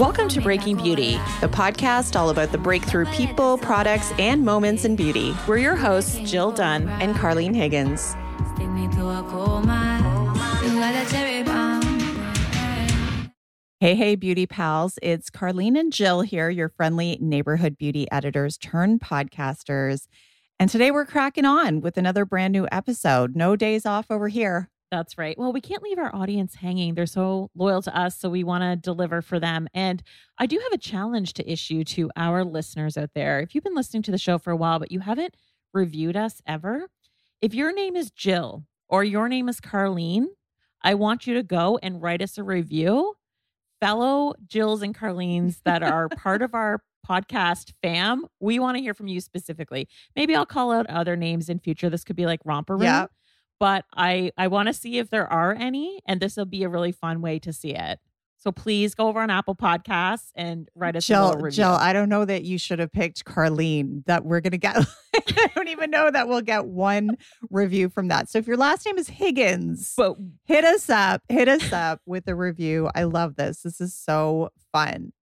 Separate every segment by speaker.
Speaker 1: Welcome to Breaking Beauty, the podcast all about the breakthrough people, products, and moments in beauty. We're your hosts, Jill Dunn and Carlene Higgins. Hey, hey, beauty pals. It's Carlene and Jill here, your friendly neighborhood beauty editors turned podcasters. And today we're cracking on with another brand new episode. No days off over here.
Speaker 2: That's right. Well, we can't leave our audience hanging. They're so loyal to us, so we want to deliver for them. And I do have a challenge to issue to our listeners out there. If you've been listening to the show for a while, but you haven't reviewed us ever, if your name is Jill or your name is Carlene, I want you to go and write us a review. Fellow Jills and Carlenes that are part of our podcast fam, we want to hear from you specifically. Maybe I'll call out other names in future. This could be like Romper Room. But I I want to see if there are any, and this will be a really fun way to see it. So please go over on Apple Podcasts and write us
Speaker 1: Jill,
Speaker 2: a little review.
Speaker 1: Jill, I don't know that you should have picked Carlene. That we're gonna get. I don't even know that we'll get one review from that. So if your last name is Higgins,
Speaker 2: but
Speaker 1: hit us up. Hit us up with a review. I love this. This is so fun.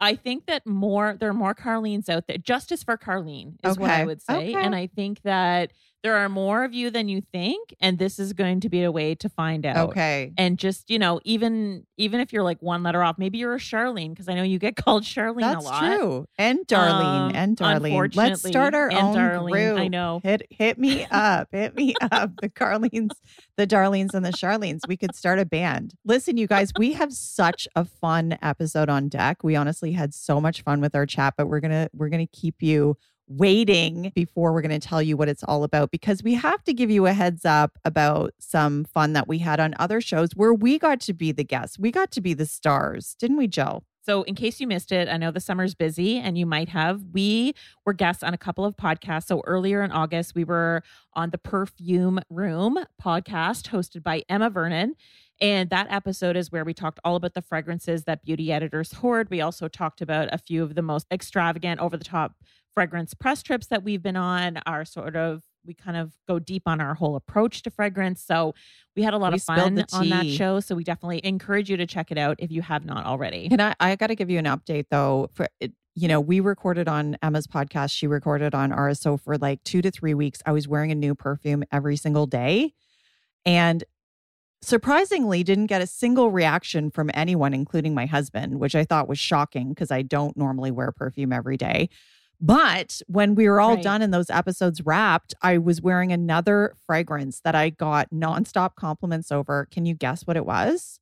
Speaker 2: I think that more there are more Carlenes out there. Justice for Carlene is
Speaker 1: Okay.
Speaker 2: what I would say,
Speaker 1: Okay.
Speaker 2: and I think that there are more of you than you think, and this is going to be a way to find out.
Speaker 1: Okay.
Speaker 2: And just you know, even even if you're like one letter off, maybe you're a Charlene because I know you get called Charlene
Speaker 1: That's
Speaker 2: a lot.
Speaker 1: true. And Darlene
Speaker 2: Um,
Speaker 1: and Darlene. Let's start our own
Speaker 2: Darlene,
Speaker 1: group.
Speaker 2: I know.
Speaker 1: Hit hit me up. hit me up. The Carlenes, the Darlenes, and the Charlenes. We could start a band. Listen, you guys, we have such a fun episode on deck. We honestly had so much fun with our chat, but we're gonna we're gonna keep you waiting before we're going to tell you what it's all about because we have to give you a heads up about some fun that we had on other shows where we got to be the guests. We got to be the stars, didn't we, Joe?
Speaker 2: So, in case you missed it, I know the summer's busy and you might have. We were guests on a couple of podcasts. So, earlier in August, we were on the Perfume Room podcast hosted by Emma Vernon. And that episode is where we talked all about the fragrances that beauty editors hoard. We also talked about a few of the most extravagant, over the top fragrance press trips that we've been on, are sort of we kind of go deep on our whole approach to fragrance. So we had a lot
Speaker 1: We
Speaker 2: of fun on that show. So we definitely encourage you to check it out if you have not already.
Speaker 1: Can I? I got to give you an update though. For you know, we recorded on Emma's podcast. She recorded on RSO for like two to three weeks. I was wearing a new perfume every single day, and surprisingly, didn't get a single reaction from anyone, including my husband, which I thought was shocking because I don't normally wear perfume every day. But when we were all
Speaker 2: Right.
Speaker 1: done and those episodes wrapped, I was wearing another fragrance that I got nonstop compliments over. Can you guess what it was?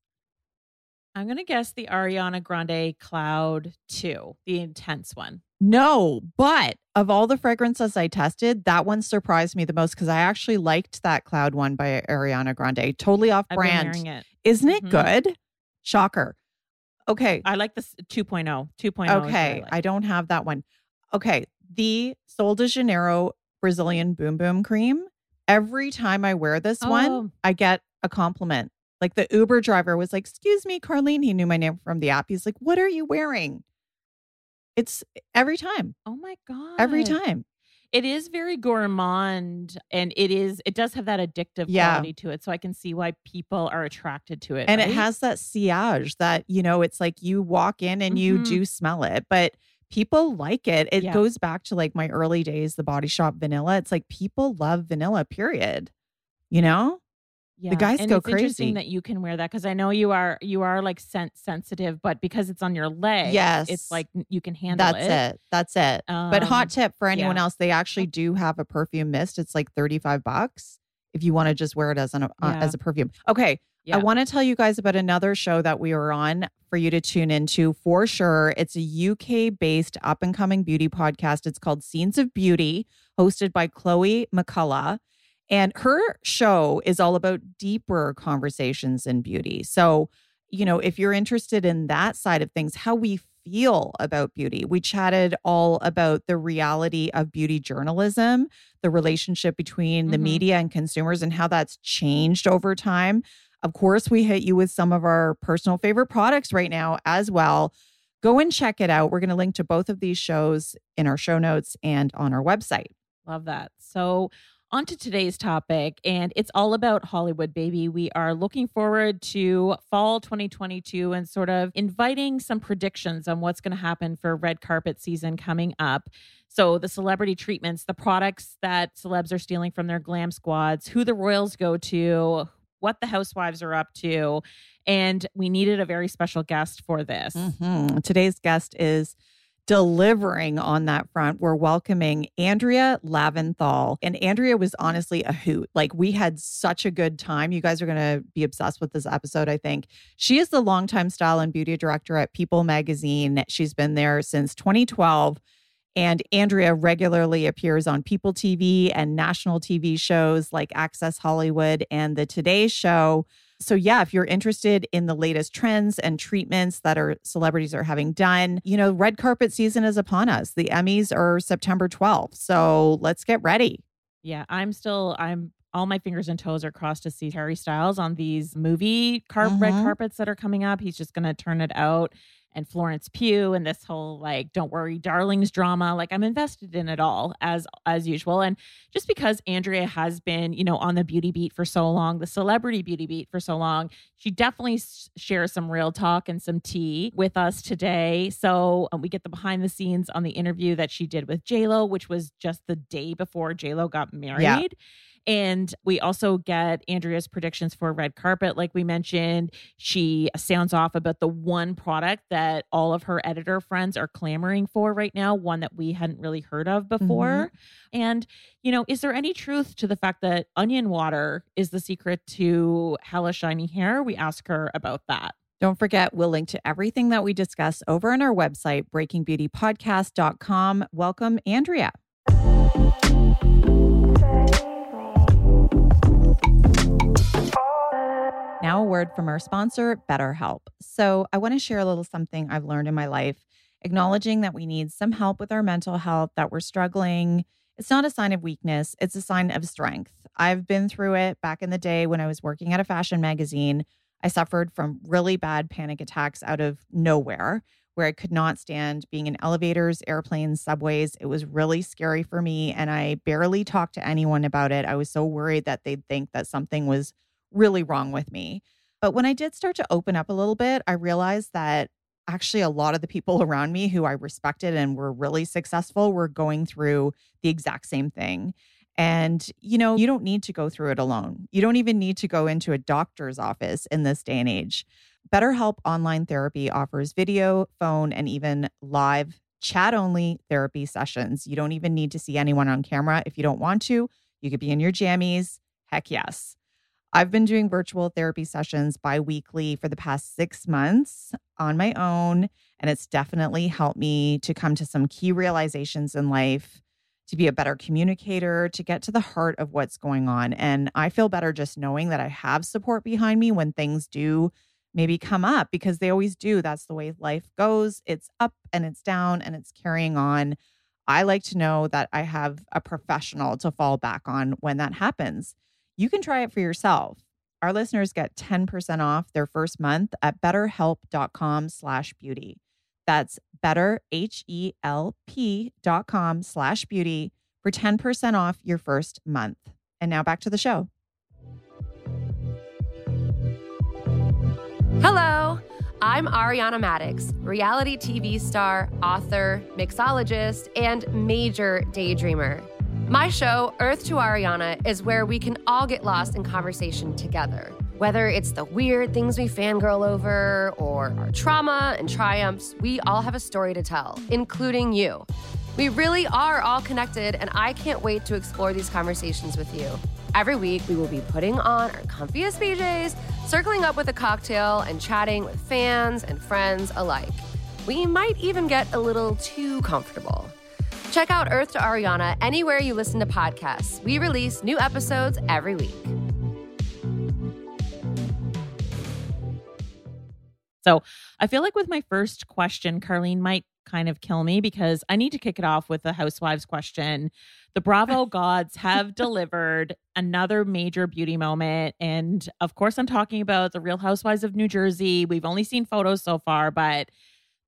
Speaker 2: I'm going to guess the Ariana Grande Cloud 2, the intense one.
Speaker 1: No, but of all the fragrances I tested, that one surprised me the most because I actually liked that cloud one by Ariana Grande. Totally off brand.
Speaker 2: wearing it.
Speaker 1: Isn't it
Speaker 2: Mhm.
Speaker 1: good? Shocker. Okay.
Speaker 2: I like this 2.0. 2.0. is what
Speaker 1: Okay.
Speaker 2: I
Speaker 1: I don't have that one. Okay. The Sol de Janeiro Brazilian Bum Bum Cream. Every time I wear this one,
Speaker 2: Oh.
Speaker 1: I get a compliment. Like the Uber driver was like, Excuse me, Carlene. He knew my name from the app. He's like, What are you wearing? It's every time.
Speaker 2: Oh my God.
Speaker 1: Every time.
Speaker 2: It is very gourmand and it is, it does have that addictive
Speaker 1: Yeah.
Speaker 2: quality to it. So I can see why people are attracted to it.
Speaker 1: and it has that sillage that you know it's like you walk in and you
Speaker 2: Mhm.
Speaker 1: do smell it but people like it it
Speaker 2: Yeah.
Speaker 1: goes back to like my early days the body shop vanilla it's like people love vanilla period you know
Speaker 2: Yeah.
Speaker 1: guys
Speaker 2: and
Speaker 1: go
Speaker 2: it's interesting that you can wear that because I know you are you are like scent sensitive, but because it's on your leg,
Speaker 1: Yes.
Speaker 2: it's like you can handle
Speaker 1: That's
Speaker 2: it.
Speaker 1: it. That's it. but hot
Speaker 2: Um,
Speaker 1: tip for anyone
Speaker 2: yeah.
Speaker 1: else, they actually do have a perfume mist. It's like 35 bucks if you want to just wear it as an uh,
Speaker 2: Yeah.
Speaker 1: as a perfume. Okay.
Speaker 2: Yeah.
Speaker 1: I want to tell you guys about another show that we were on for you to tune into for sure. It's a UK based up and coming beauty podcast. It's called Scenes of Beauty, hosted by Chloe McCullough. And her show is all about deeper conversations in beauty. So, you know, if you're interested in that side of things, how we feel about beauty, we chatted all about the reality of beauty journalism, the relationship between the
Speaker 2: Mhm.
Speaker 1: media and consumers, and how that's changed over time. Of course, we hit you with some of our personal favorite products right now as well. Go and check it out. We're going to link to both of these shows in our show notes and on our website.
Speaker 2: Love that. So, on to today's topic, and it's all about Hollywood, baby. We are looking forward to fall 2022 and sort of inviting some predictions on what's going to happen for red carpet season coming up. So, the celebrity treatments, the products that celebs are stealing from their glam squads, who the royals go to, what the housewives are up to. And we needed a very special guest for this.
Speaker 1: Mhm. Today's guest is delivering on that front. We're welcoming Andrea Lavinthal. And Andrea was honestly a hoot. Like, we had such a good time. You guys are going to be obsessed with this episode, I think. She is the longtime style and beauty director at People Magazine. She's been there since 2012. And Andrea regularly appears on People TV and national TV shows like Access Hollywood and The Today Show. So, yeah, if you're interested in the latest trends and treatments that our celebrities are having done, you know, red carpet season is upon us. The Emmys are September 12th. So, let's get ready.
Speaker 2: Yeah, I'm still I'm all my fingers and toes are crossed to see Harry Styles on these movie car- red
Speaker 1: Mhm.
Speaker 2: carpets that are coming up. He's just going to turn it out and Florence Pugh and this whole like don't worry darlings drama. Like I'm invested in it all as as usual and just because Andrea has been, you know, on the beauty beat for so long, the celebrity beauty beat for so long, she definitely s- shares some real talk and some tea with us today. So um, we get the behind the scenes on the interview that she did with JLo, which was just the day before JLo got married. And we also get Andrea's predictions for red carpet. Like we mentioned, she sounds off about the one product that all of her editor friends are clamoring for right now, one that we hadn't really heard of before. Mm-hmm. And, you know, is there any truth to the fact that onion water is the secret to hella shiny hair? We ask her about that.
Speaker 1: Don't forget, we'll link to everything that we discuss over on our website, breakingbeautypodcast.com. Welcome, Andrea. Now, a word from our sponsor, BetterHelp. So, I want to share a little something I've learned in my life, acknowledging that we need some help with our mental health, that we're struggling. It's not a sign of weakness, it's a sign of strength. I've been through it back in the day when I was working at a fashion magazine. I suffered from really bad panic attacks out of nowhere where I could not stand being in elevators, airplanes, subways. It was really scary for me. And I barely talked to anyone about it. I was so worried that they'd think that something was really wrong with me. But when I did start to open up a little bit, I realized that actually a lot of the people around me who I respected and were really successful were going through the exact same thing. And, you know, you don't need to go through it alone. You don't even need to go into a doctor's office in this day and age. BetterHelp Online Therapy offers video, phone, and even live chat only therapy sessions. You don't even need to see anyone on camera if you don't want to. You could be in your jammies. Heck yes. I've been doing virtual therapy sessions bi weekly for the past six months on my own. And it's definitely helped me to come to some key realizations in life, to be a better communicator, to get to the heart of what's going on. And I feel better just knowing that I have support behind me when things do maybe come up because they always do. That's the way life goes. It's up and it's down and it's carrying on. I like to know that I have a professional to fall back on when that happens. You can try it for yourself. Our listeners get 10% off their first month at betterhelp.com slash beauty. That's better, H-E-L-P dot com slash beauty for 10% off your first month. And now back to the show.
Speaker 3: Hello, I'm Ariana Madix, reality TV star, author, mixologist, and major daydreamer. My show, Earth to Ariana, is where we can all get lost in conversation together. Whether it's the weird things we fangirl over or our trauma and triumphs, we all have a story to tell, including you. We really are all connected, and I can't wait to explore these conversations with you. Every week, we will be putting on our comfiest PJs, circling up with a cocktail, and chatting with fans and friends alike. We might even get a little too comfortable. Check out Earth to Ariana anywhere you listen to podcasts. We release new episodes every week.
Speaker 2: So I feel like with my first question, Carlene might kind of kill me because I need to kick it off with the housewives question. The Bravo gods have delivered another major beauty moment. And of course, I'm talking about the real housewives of New Jersey. We've only seen photos so far, but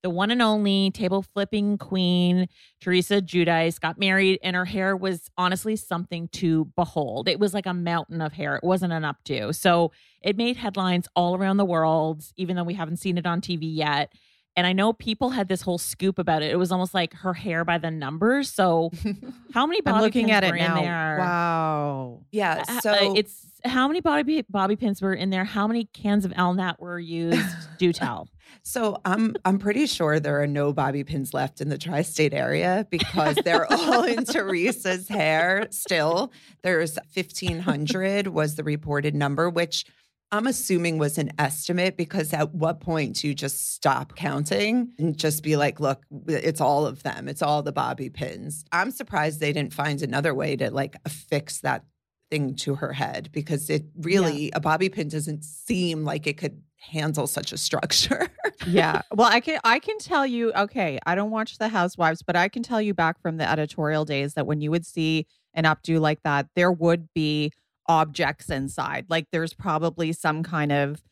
Speaker 2: the one and only table flipping queen, Teresa Giudice, got married, and her hair was honestly something to behold. It was like a mountain of hair. It wasn't an updo. So it made headlines all around the world, even though we haven't seen it on TV yet. And I know people had this whole scoop about it. It was almost like her hair by the numbers. So, how many bobby
Speaker 1: I'm looking
Speaker 2: pins
Speaker 1: at it
Speaker 2: were
Speaker 1: now.
Speaker 2: in there?
Speaker 1: Wow.
Speaker 4: Yeah.
Speaker 2: Uh,
Speaker 4: So
Speaker 2: uh, it's how many bobby bobby pins were in there? How many cans of Elnett were used? Do tell.
Speaker 4: So I'm I'm pretty sure there are no bobby pins left in the tri-state area because they're all in Teresa's hair still. There's 1500 was the reported number which I'm assuming was an estimate because at what point do you just stop counting and just be like, look, it's all of them. It's all the bobby pins. I'm surprised they didn't find another way to like affix that thing to her head because it really a bobby pin doesn't seem like it could handle such a structure.
Speaker 1: yeah. Well, I can I can tell you, okay, I don't watch the housewives, but I can tell you back from the editorial days that when you would see an updo like that, there would be objects inside. Like there's probably some kind of,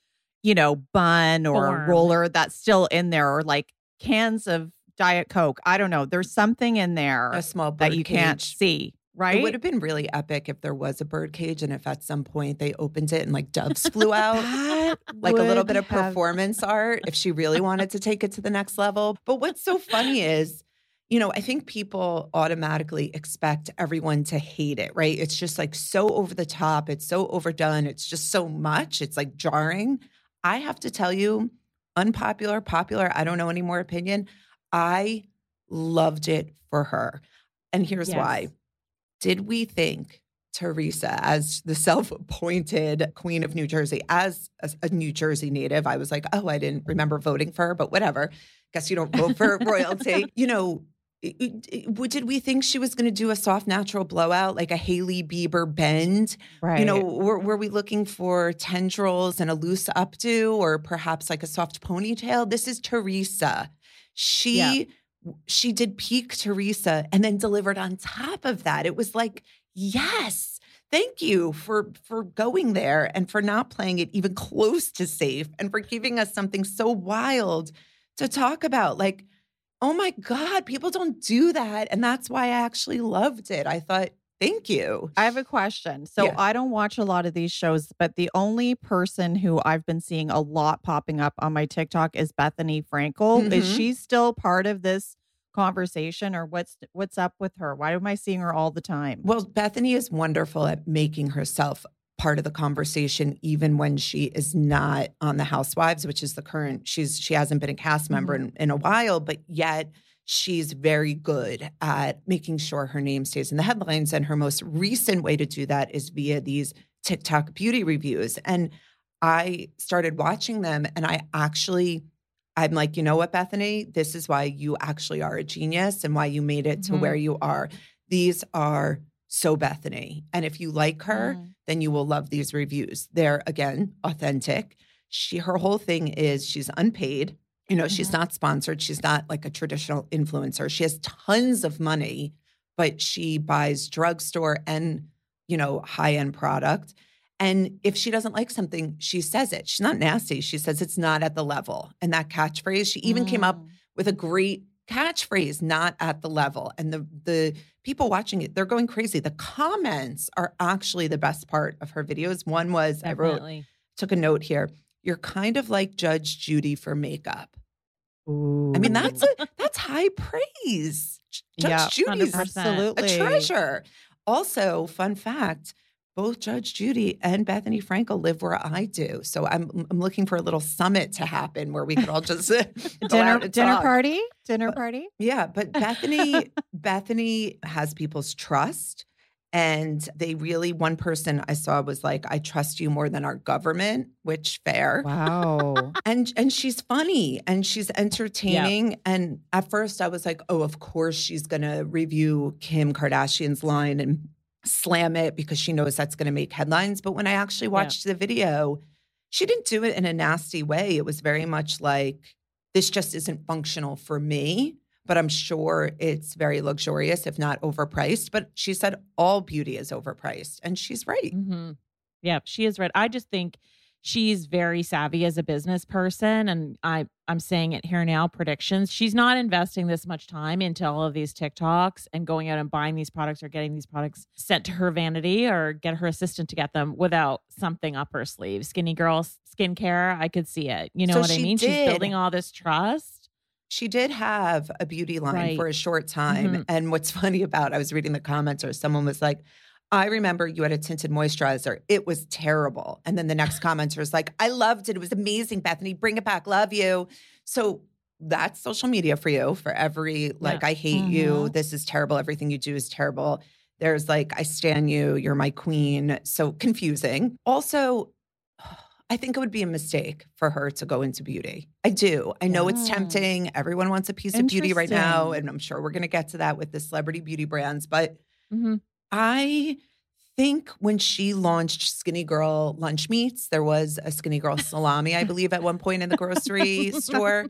Speaker 1: you know, bun or
Speaker 2: Form.
Speaker 1: roller that's still in there or like cans of Diet Coke. I don't know. There's something in there
Speaker 4: a small
Speaker 1: that you can't see, right?
Speaker 4: It would have been really epic if there was a bird cage and if at some point they opened it and like doves flew out. Like a little bit of
Speaker 1: have-
Speaker 4: performance art if she really wanted to take it to the next level. But what's so funny is, you know, I think people automatically expect everyone to hate it, right? It's just like so over the top. It's so overdone. It's just so much. It's like jarring. I have to tell you, unpopular, popular, I don't know any more opinion. I loved it for her. And here's
Speaker 2: Yes.
Speaker 4: why. Did we think Teresa, as the self appointed queen of New Jersey, as a, a New Jersey native, I was like, oh, I didn't remember voting for her, but whatever. Guess you don't vote for royalty. You know, it- it- did we think she was going to do a soft natural blowout like a Hailey Bieber bend?
Speaker 1: right.
Speaker 4: You know, were, were we looking for tendrils and a loose updo or perhaps like a soft ponytail? This is Teresa. She
Speaker 2: Yeah.
Speaker 4: She did peak Teresa and then delivered on top of that. It was like, yes, thank you for for going there and for not playing it even close to safe and for giving us something so wild to talk about. Like, oh my God, people don't do that. And that's why I actually loved it. I thought, thank you.
Speaker 1: I have a question. So
Speaker 4: Yeah.
Speaker 1: I don't watch a lot of these shows, but the only person who I've been seeing a lot popping up on my TikTok is Bethenny Frankel. Is
Speaker 4: Mhm.
Speaker 1: she still part of this conversation or what's what's up with her? Why am I seeing her all the time?
Speaker 4: Well, Bethenny is wonderful at making herself part of the conversation even when she is not on the housewives which is the current she's she hasn't been a cast member in, in a while but yet she's very good at making sure her name stays in the headlines and her most recent way to do that is via these tiktok beauty reviews and i started watching them and i actually i'm like you know what bethenny this is why you actually are a genius and why you made it to
Speaker 2: Mhm.
Speaker 4: where you are these are so Bethenny. And if you like her,
Speaker 1: Mm.
Speaker 4: then you will love these reviews. They're again authentic. She her whole thing is she's unpaid. You know, she's not sponsored. She's not like a traditional influencer. She has tons of money, but she buys drugstore and, you know, high-end product. And if she doesn't like something, she says it. She's not nasty. She says it's not at the level. And that catchphrase, she even came up
Speaker 1: Mm.
Speaker 4: with a great catchphrase not at the level and the the people watching it they're going crazy the comments are actually the best part of her videos one was i wrote took a note here you're kind of like judge judy for makeup
Speaker 1: Ooh.
Speaker 4: i mean that's a, that's high praise judge
Speaker 1: Yeah,
Speaker 4: judy's
Speaker 2: 100%.
Speaker 4: a treasure Also, fun fact both Judge Judy and Bethenny Frankel live where I do. So I'm I'm looking for a little summit to happen where we could all just
Speaker 1: dinner dinner
Speaker 4: talk.
Speaker 1: party, dinner party.
Speaker 4: Yeah, but Bethenny Bethenny has people's trust and they really one person I saw was like I trust you more than our government, which fair.
Speaker 1: Wow.
Speaker 4: And and she's funny and she's entertaining and at first I was like, "Oh, of course she's going to review Kim Kardashian's line and slam it because she knows that's going to make headlines." But when I actually watched the video, she didn't do it in a nasty way. It was very much like this just isn't functional for me but I'm sure it's very luxurious, if not overpriced. But she said all beauty is overpriced, and she's right.
Speaker 2: Mm-hmm. Yeah, she is right. I just think she's very savvy as a business person, and I I'm saying it here now. Predictions. She's not investing this much time into all of these TikToks and going out and buying these products or getting these products sent to her vanity or get her assistant to get them without something up her sleeve. Skinny girl skincare, I could see it. You know
Speaker 4: So
Speaker 2: what I mean?
Speaker 4: did.
Speaker 2: She's building all this trust.
Speaker 4: She did have a beauty line
Speaker 2: Right.
Speaker 4: for a short time.
Speaker 2: Mhm.
Speaker 4: And what's funny about I was reading the comments or someone was like, I remember you had a tinted moisturizer. It was terrible. And then the next commenter was like, I loved it. It was amazing, Bethenny. Bring it back. Love you. So that's social media for you for every like, I hate you.
Speaker 2: Mhm.
Speaker 4: This is terrible. Everything you do is terrible. There's like, I stand you. You're my queen. So confusing. Also, I think it would be a mistake for her to go into beauty. I do. I know it's tempting. Everyone wants a piece of beauty right now. And I'm sure we're going to get to that with the celebrity beauty brands. But
Speaker 2: Mhm.
Speaker 4: I think when she launched Skinny Girl lunch meats, there was a Skinny Girl salami, I believe, at one point in the grocery store.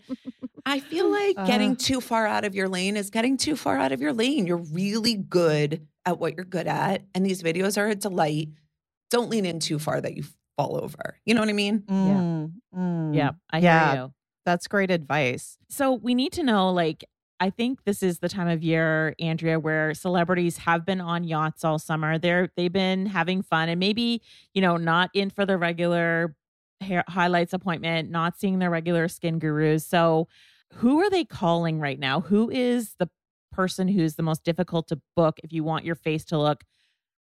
Speaker 4: I feel like getting
Speaker 1: Uh.
Speaker 4: too far out of your lane is getting too far out of your lane. You're really good at what you're good at. And these videos are a delight. Don't lean in too far that you fall over. You know what I mean?
Speaker 1: Mm, mm.
Speaker 2: Yeah, I
Speaker 1: Yeah.
Speaker 2: hear you.
Speaker 1: That's great advice.
Speaker 2: So we need to know like I think this is the time of year, Andrea, where celebrities have been on yachts all summer. They're they've been having fun and maybe, you know, not in for the regular hair highlights appointment, not seeing their regular skin gurus. So who are they calling right now? Who is the person who's the most difficult to book if you want your face to look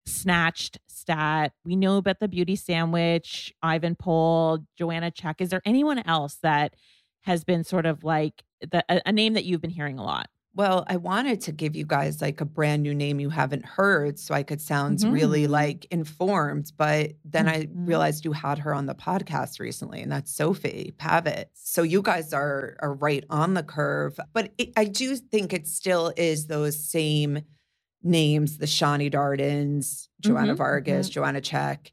Speaker 2: snatched stat? We know about the beauty sandwich, Ivan Pol, Joanna Czech. Is there anyone else that has been sort of like the, a, a name that you've been hearing a lot.
Speaker 4: Well, I wanted to give you guys like a brand new name you haven't heard so I could sound
Speaker 2: Mhm.
Speaker 4: really like informed. But then I
Speaker 1: Mhm.
Speaker 4: realized you had her on the podcast recently, and that's Sofie Pavitt. So you guys are are right on the curve. But it, I do think it still is those same names, the Shani Dardens, Joanna
Speaker 2: Mhm,
Speaker 4: Vargas, Joanna Czech.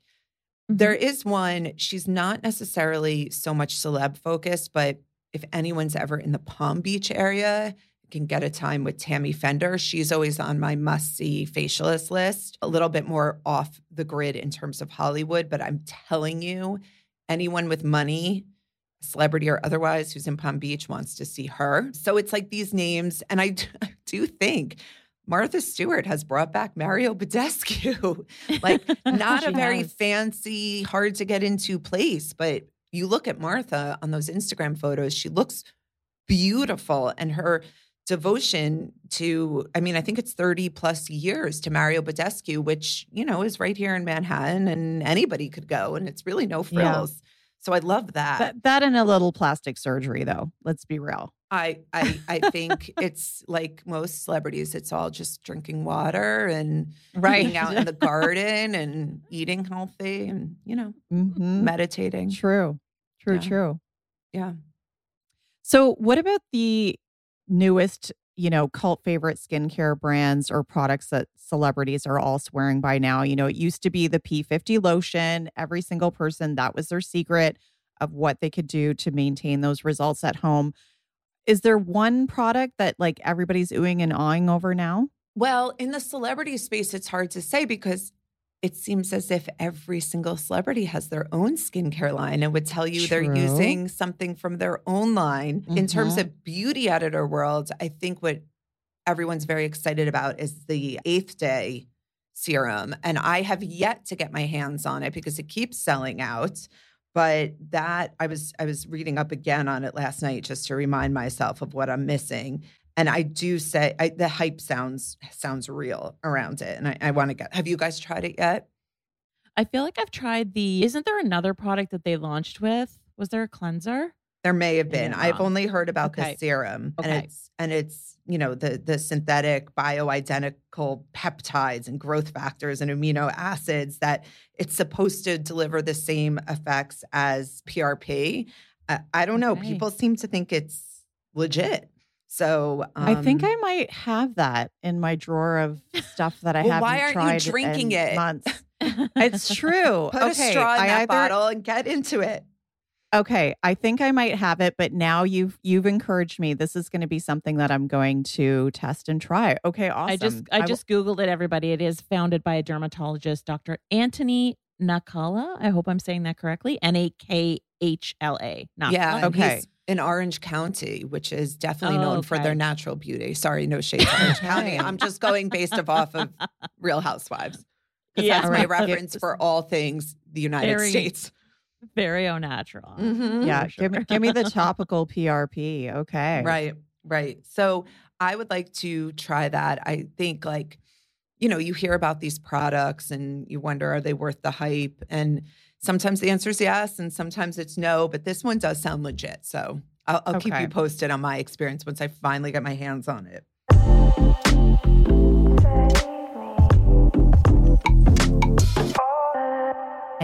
Speaker 4: There is one, she's not necessarily so much celeb focused, but if anyone's ever in the Palm Beach area, you can get a time with Tammy Fender. She's always on my must see facialist list, a little bit more off the grid in terms of Hollywood. But I'm telling you, anyone with money, celebrity or otherwise, who's in Palm Beach wants to see her. So it's like these names. And I do think Martha Stewart has brought back Mario Badescu. like, not a very
Speaker 2: has.
Speaker 4: fancy, hard to get into place, but you look at Martha on those Instagram photos, she looks beautiful and her devotion to I mean I think it's 30 plus years to Mario Badescu which you know is right here in Manhattan and anybody could go and it's really no
Speaker 1: Yeah.
Speaker 4: frills. So I love that.
Speaker 1: That, that and a little plastic surgery, though. Let's be real.
Speaker 4: I I I think it's like most celebrities it's all just drinking water and being out in the garden and eating healthy and you know
Speaker 1: Mhm.
Speaker 4: meditating.
Speaker 1: True. True.
Speaker 4: Yeah.
Speaker 1: True.
Speaker 4: Yeah.
Speaker 1: So, what about the newest, you know, cult favorite skincare brands or products that celebrities are all swearing by now? You know, it used to be the P50 lotion. Every single person, that was their secret of what they could do to maintain those results at home. Is there one product that like everybody's oohing and awing over now?
Speaker 4: Well, in the celebrity space, it's hard to say because it seems as if every single celebrity has their own skincare line and would tell you they're using something from their own line. In terms
Speaker 1: Mhm.
Speaker 4: of beauty editor world, I think what everyone's very excited about is the eighth day serum. And I have yet to get my hands on it because it keeps selling out. But that I was I was reading up again on it last night just to remind myself of what I'm missing. And I do say I, the hype sounds sounds real around it, and I, I want to get. Have you guys tried it yet?
Speaker 2: I feel like I've tried the. Isn't there another product that they launched with? Was there a cleanser?
Speaker 4: There may have been.
Speaker 2: Yeah.
Speaker 4: I've only heard about
Speaker 2: Okay.
Speaker 4: the serum,
Speaker 2: Okay.
Speaker 4: and it's and it's you know the the synthetic bioidentical peptides and growth factors and amino acids that it's supposed to deliver the same effects as PRP. I, I don't know.
Speaker 2: Okay.
Speaker 4: People seem to think it's legit. So
Speaker 1: I think
Speaker 4: um,
Speaker 1: I might have that in my drawer of stuff that I
Speaker 4: Well,
Speaker 1: haven't
Speaker 4: why aren't you
Speaker 1: tried
Speaker 4: drinking
Speaker 1: in
Speaker 4: it?
Speaker 1: months. It's true.
Speaker 4: put
Speaker 1: okay,
Speaker 4: a straw in
Speaker 1: I
Speaker 4: that
Speaker 1: either-
Speaker 4: bottle and get into it.
Speaker 1: Okay, I think I might have it, but now you've you've encouraged me. This is going to be something that I'm going to test and try. Okay, awesome.
Speaker 2: I just I
Speaker 1: will-
Speaker 2: just googled it. Everybody, it is founded by a dermatologist, Dr. Anthony Nakhla. I hope I'm saying that correctly. N a k h l a.
Speaker 4: Yeah.
Speaker 1: Okay.
Speaker 4: he's in Orange County, which is definitely
Speaker 2: Oh,
Speaker 4: known for their natural beauty. Sorry, no shade to Orange County. I'm just going based off of Real Housewives.
Speaker 2: Yeah.
Speaker 4: that's my reference for all things the United
Speaker 2: Very-
Speaker 4: States.
Speaker 2: Very au natural.
Speaker 4: Mhm.
Speaker 1: yeah.
Speaker 2: for
Speaker 1: Give me give me the topical PRP. Okay,
Speaker 4: Right, right. So I would like to try that. I think like, you know, you hear about these products and you wonder, are they worth the hype? And sometimes the answer is yes, and sometimes it's no. But this one does sound legit. So I'll, I'll keep you posted on my experience once I finally get my hands on it.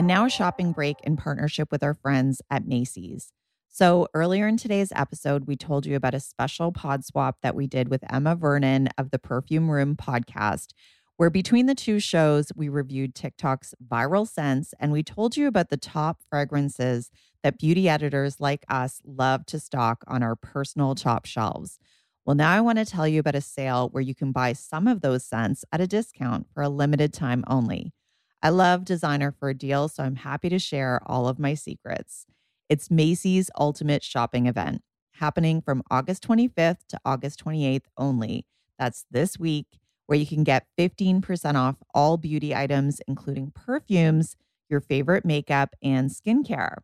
Speaker 1: And now a shopping break in partnership with our friends at Macy's. So, earlier in today's episode, we told you about a special pod swap that we did with Emma Vernon of the Perfume Room podcast, where between the two shows, we reviewed TikTok's viral scents and we told you about the top fragrances that beauty editors like us love to stock on our personal top shelves. Well, now I want to tell you about a sale where you can buy some of those scents at a discount for a limited time only. I love designer for a deal, so I'm happy to share all of my secrets. It's Macy's Ultimate Shopping Event happening from August 25th to August 28th only. That's this week, where you can get 15% off all beauty items, including perfumes, your favorite makeup, and skincare,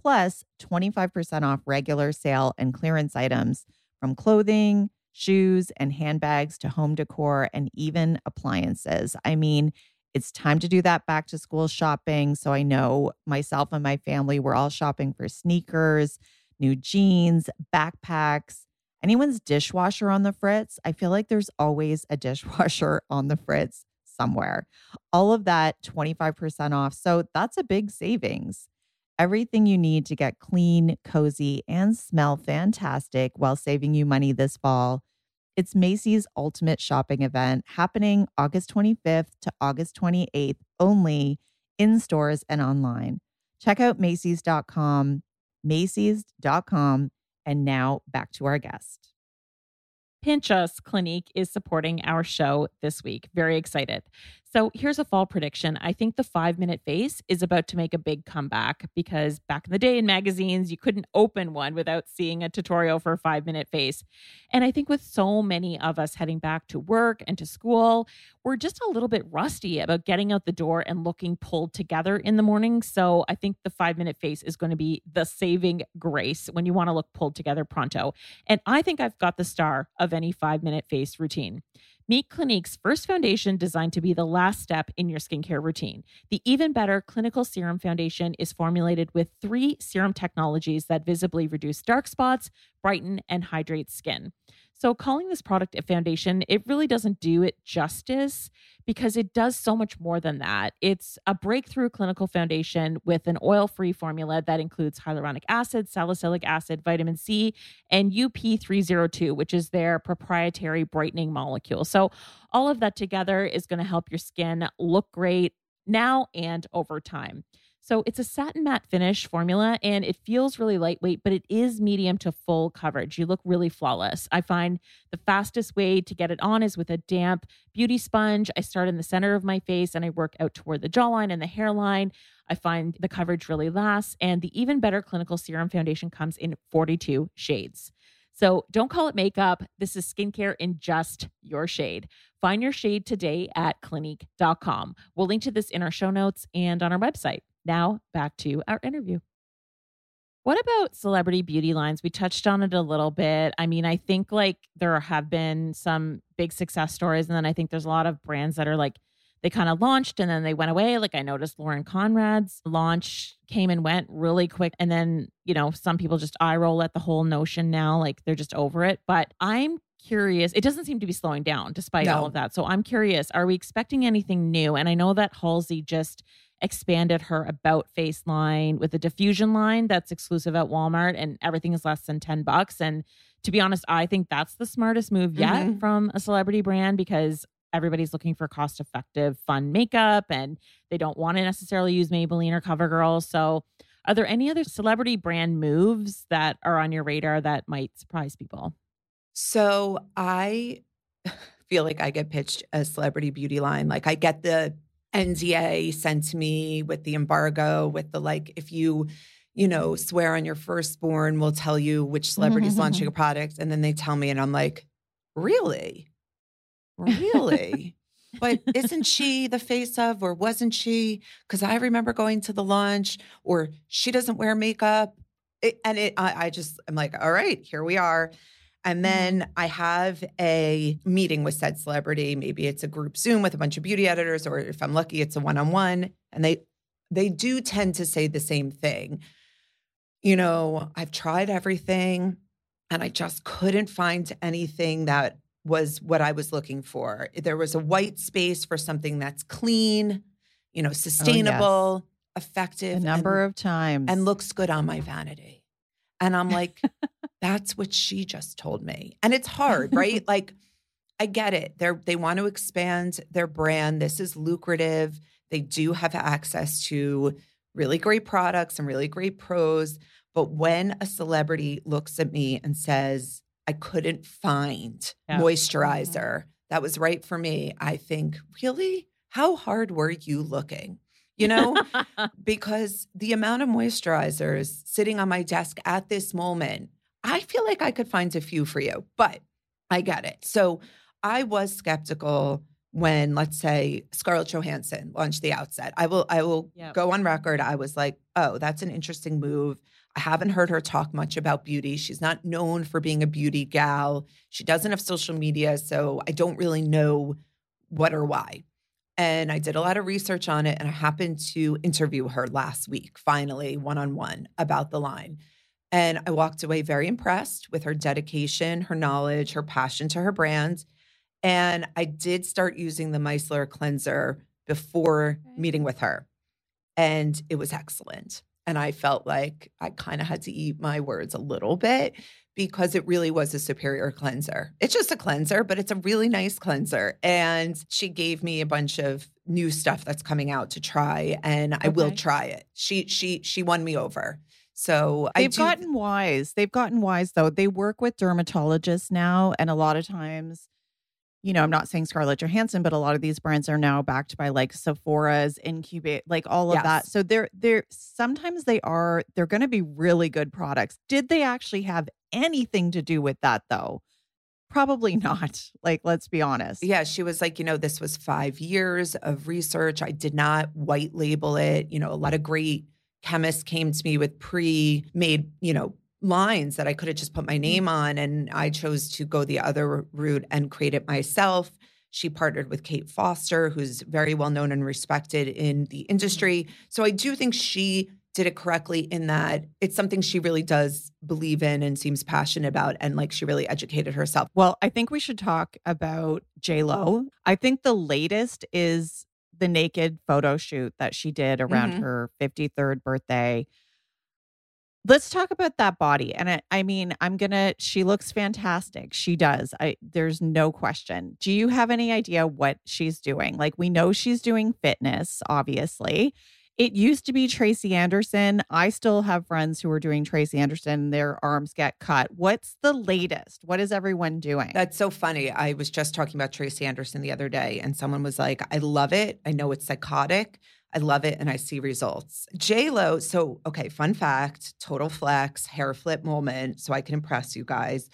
Speaker 1: plus 25% off regular sale and clearance items from clothing, shoes, and handbags to home decor and even appliances. I mean, it's time to do that back to school shopping. So I know myself and my family, we're all shopping for sneakers, new jeans, backpacks. Anyone's dishwasher on the fritz? I feel like there's always a dishwasher on the fritz somewhere. All of that 25% off. So that's a big savings. Everything you need to get clean, cozy, and smell fantastic while saving you money this fall. It's Macy's Ultimate Shopping Event happening August 25th to August 28th only in stores and online. Check out Macy's.com, Macy's.com, and now back to our guest.
Speaker 2: Pinch Us Clinique is supporting our show this week. Very excited. So here's a fall prediction. I think the five minute face is about to make a big comeback because back in the day in magazines, you couldn't open one without seeing a tutorial for a five minute face. And I think with so many of us heading back to work and to school, we're just a little bit rusty about getting out the door and looking pulled together in the morning. So I think the five minute face is going to be the saving grace when you want to look pulled together pronto. And I think I've got the star of any five minute face routine. Meet Clinique's first foundation designed to be the last step in your skincare routine. The Even Better Clinical Serum Foundation is formulated with three serum technologies that visibly reduce dark spots, brighten, and hydrate skin. So, calling this product a foundation, it really doesn't do it justice because it does so much more than that. It's a breakthrough clinical foundation with an oil free formula that includes hyaluronic acid, salicylic acid, vitamin C, and UP302, which is their proprietary brightening molecule. So, all of that together is going to help your skin look great now and over time. So, it's a satin matte finish formula and it feels really lightweight, but it is medium to full coverage. You look really flawless. I find the fastest way to get it on is with a damp beauty sponge. I start in the center of my face and I work out toward the jawline and the hairline. I find the coverage really lasts, and the Even Better Clinical Serum Foundation comes in 42 shades. So don't call it makeup. This is skincare in just your shade. Find your shade today at clinique.com. We'll link to this in our show notes and on our website. Now back to our interview. What about celebrity beauty lines? We touched on it a little bit. I mean, I think like there have been some big success stories, and then I think there's a lot of brands that are like they kind of launched and then they went away. Like I noticed Lauren Conrad's launch came and went really quick. And then, you know, some people just eye roll at the whole notion now, like they're just over it. But I'm curious. It doesn't seem to be slowing down despite
Speaker 4: No.
Speaker 2: all of that. So I'm curious, are we expecting anything new? And I know that Halsey just expanded her about face line with a diffusion line that's exclusive at Walmart and everything is less than 10 bucks. And to be honest, I think that's the smartest move yet
Speaker 4: Mhm.
Speaker 2: from a celebrity brand because everybody's looking for cost effective, fun makeup and they don't want to necessarily use Maybelline or CoverGirl. So, are there any other celebrity brand moves that are on your radar that might surprise people?
Speaker 4: So I feel like I get pitched a celebrity beauty line. Like I get the NDA sent to me with the embargo, with the like, if you, you know, swear on your firstborn, we'll tell you which celebrity's launching a mm-hmm. product. And then they tell me, and I'm like, really? Really? but isn't she the face of, or wasn't she? Because I remember going to the launch, or she doesn't wear makeup. It, and it, I, I just, I'm like, all right, here we are. And then mm. I have a meeting with said celebrity. Maybe it's a group Zoom with a bunch of beauty editors, or if I'm lucky, it's a one-on-one. And they they do tend to say the same thing. You know, I've tried everything and I just couldn't find anything that was what I was looking for. There was a white space for something that's clean, you know, oh, sustainable,
Speaker 1: A
Speaker 4: effective,
Speaker 1: number
Speaker 4: and,
Speaker 1: of times.
Speaker 4: and looks good on my vanity. And I'm like, that's what she just told me. And it's hard, right? like I get it. They're they want to expand their brand. This is lucrative. They do have access to really great products and really great pros. But when a celebrity looks at me and says, I couldn't find
Speaker 2: Yeah. Mm-hmm.
Speaker 4: moisturizer that was right for me, I think, really? How hard were you looking? You know, because the amount of moisturizers sitting on my desk at this moment, I feel like I could find a few for you, but I get it. So I was skeptical when, let's say, Scarlett Johansson launched the outset. I will, I will
Speaker 2: Yep.
Speaker 4: go on record. I was like, oh, that's an interesting move. I haven't heard her talk much about beauty. She's not known for being a beauty gal. She doesn't have social media, so I don't really know what or why. And I did a lot of research on it, and I happened to interview her last week, finally, one on one about the line. And I walked away very impressed with her dedication, her knowledge, her passion to her brand. And I did start using the Meisler cleanser before meeting with her. And it was excellent. And I felt like I kind of had to eat my words a little bit because it really was a superior cleanser. It's just a cleanser, but it's a really nice cleanser. And she gave me a bunch of new stuff that's coming out to try and I will try it. She she she won me over. So I
Speaker 1: They've
Speaker 4: do
Speaker 1: gotten wise. They've gotten wise though. They work with dermatologists now, and a lot of times, you know, I'm not saying Scarlett Johansson, but a lot of these brands are now backed by like Sephora's, Incubate, like all of that. So they're they're sometimes they are they're going to be really good products. Did they actually have anything to do with that though? Probably not. Like, let's be honest.
Speaker 4: Yeah, she was like, you know, this was five years of research. I did not white label it. You know, a lot of great chemists came to me with pre made, you know, lines that I could have just put my mm-hmm. name on. And I chose to go the other route and create it myself. She partnered with Kate Foster, who's very well known and respected in the mm-hmm. industry. So I do think she did it correctly in that it's something she really does believe in and seems passionate about. And like she really educated herself.
Speaker 1: Well, I think we should talk about J Lo. I think the latest is the naked photo shoot that she did around
Speaker 4: Mhm.
Speaker 1: her 53rd birthday. Let's talk about that body. And I, I mean, I'm gonna. She looks fantastic. She does. I. There's no question. Do you have any idea what she's doing? Like, we know she's doing fitness. Obviously, it used to be Tracy Anderson. I still have friends who are doing Tracy Anderson. Their arms get cut. What's the latest? What is everyone doing?
Speaker 4: That's so funny. I was just talking about Tracy Anderson the other day, and someone was like, I love it. I know it's psychotic. I love it, and I see results. J Lo. So, okay, fun fact: total flex, hair flip moment, so I can impress you guys.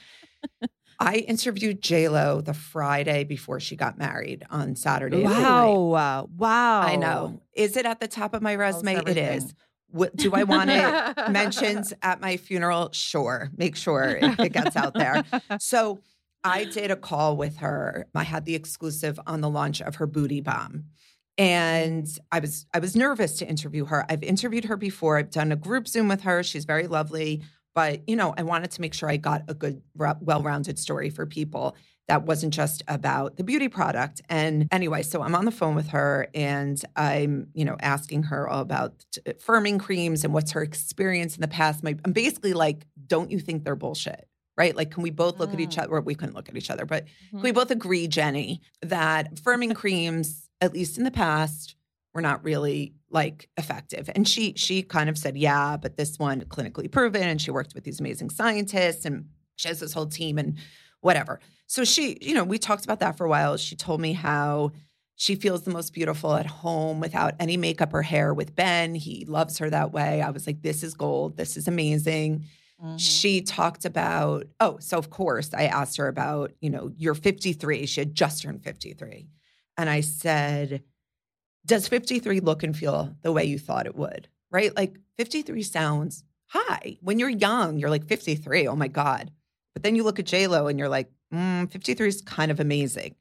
Speaker 4: I interviewed J Lo the Friday before she got married on Saturday. at midnight.
Speaker 1: Wow. Wow.
Speaker 4: I know. Is it at the top of my resume? It
Speaker 1: everything.
Speaker 4: is. What, do I want it mentioned at my funeral? Sure. Make sure it, it gets out there. So I did a call with her. I had the exclusive on the launch of her booty balm. And I was I was nervous to interview her. I've interviewed her before. I've done a group Zoom with her. She's very lovely, but you know, I wanted to make sure I got a good well-rounded story for people that wasn't just about the beauty product. And anyway, so I'm on the phone with her and I'm, you know, asking her all about firming creams and what's her experience in the past. My, I'm basically like, don't you think they're bullshit? Right? Like, can we both look mm. at each mm. other? Or we couldn't look at each other, but mm-hmm. can we both agree, Jenny, that firming creams, at least in the past, were not really like effective. And she she kind of said, yeah, but this one clinically proven, and she worked with these amazing scientists, and she has this whole team and whatever. So she, you know, we talked about that for a while. She told me how she feels the most beautiful at home without any makeup or hair with Ben. He loves her that way. I was like, this is gold. This is amazing. Mm-hmm. She talked about, oh, so of course, I asked her about, you know, you're 53. She had just turned 53. And I said, does 53 look and feel the way you thought it would? Right? Like 53 sounds high. When you're young, you're like 53. Oh my God. But then you look at J-Lo and you're like, mm, 53 is kind of amazing.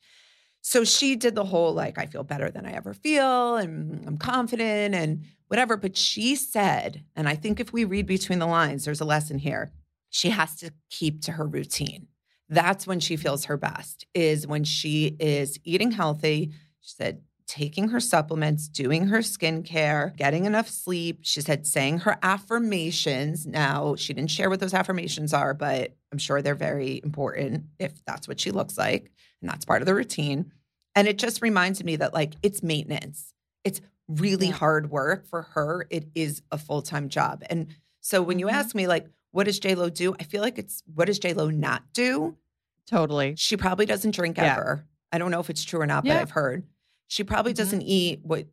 Speaker 4: So she did the whole like, I feel better than I ever feel and I'm confident and whatever. But she said, and I think if we read between the lines, there's a lesson here. She has to keep to her routine. That's when she feels her best, is when she is eating healthy. She said, taking her supplements, doing her skincare, getting enough sleep. She said saying her affirmations. Now, she didn't share what those affirmations are, but I'm sure they're very important if that's what she looks like. And that's part of the routine. And it just reminds me that, like, it's maintenance. It's really yeah. hard work for her. It is a full time job. And so when you mm-hmm. ask me, like, what does JLo do? I feel like it's what does JLo not do?
Speaker 1: Totally.
Speaker 4: She probably doesn't drink yeah. ever. I don't know if it's true or not, yeah. but I've heard. She probably mm-hmm. doesn't eat what,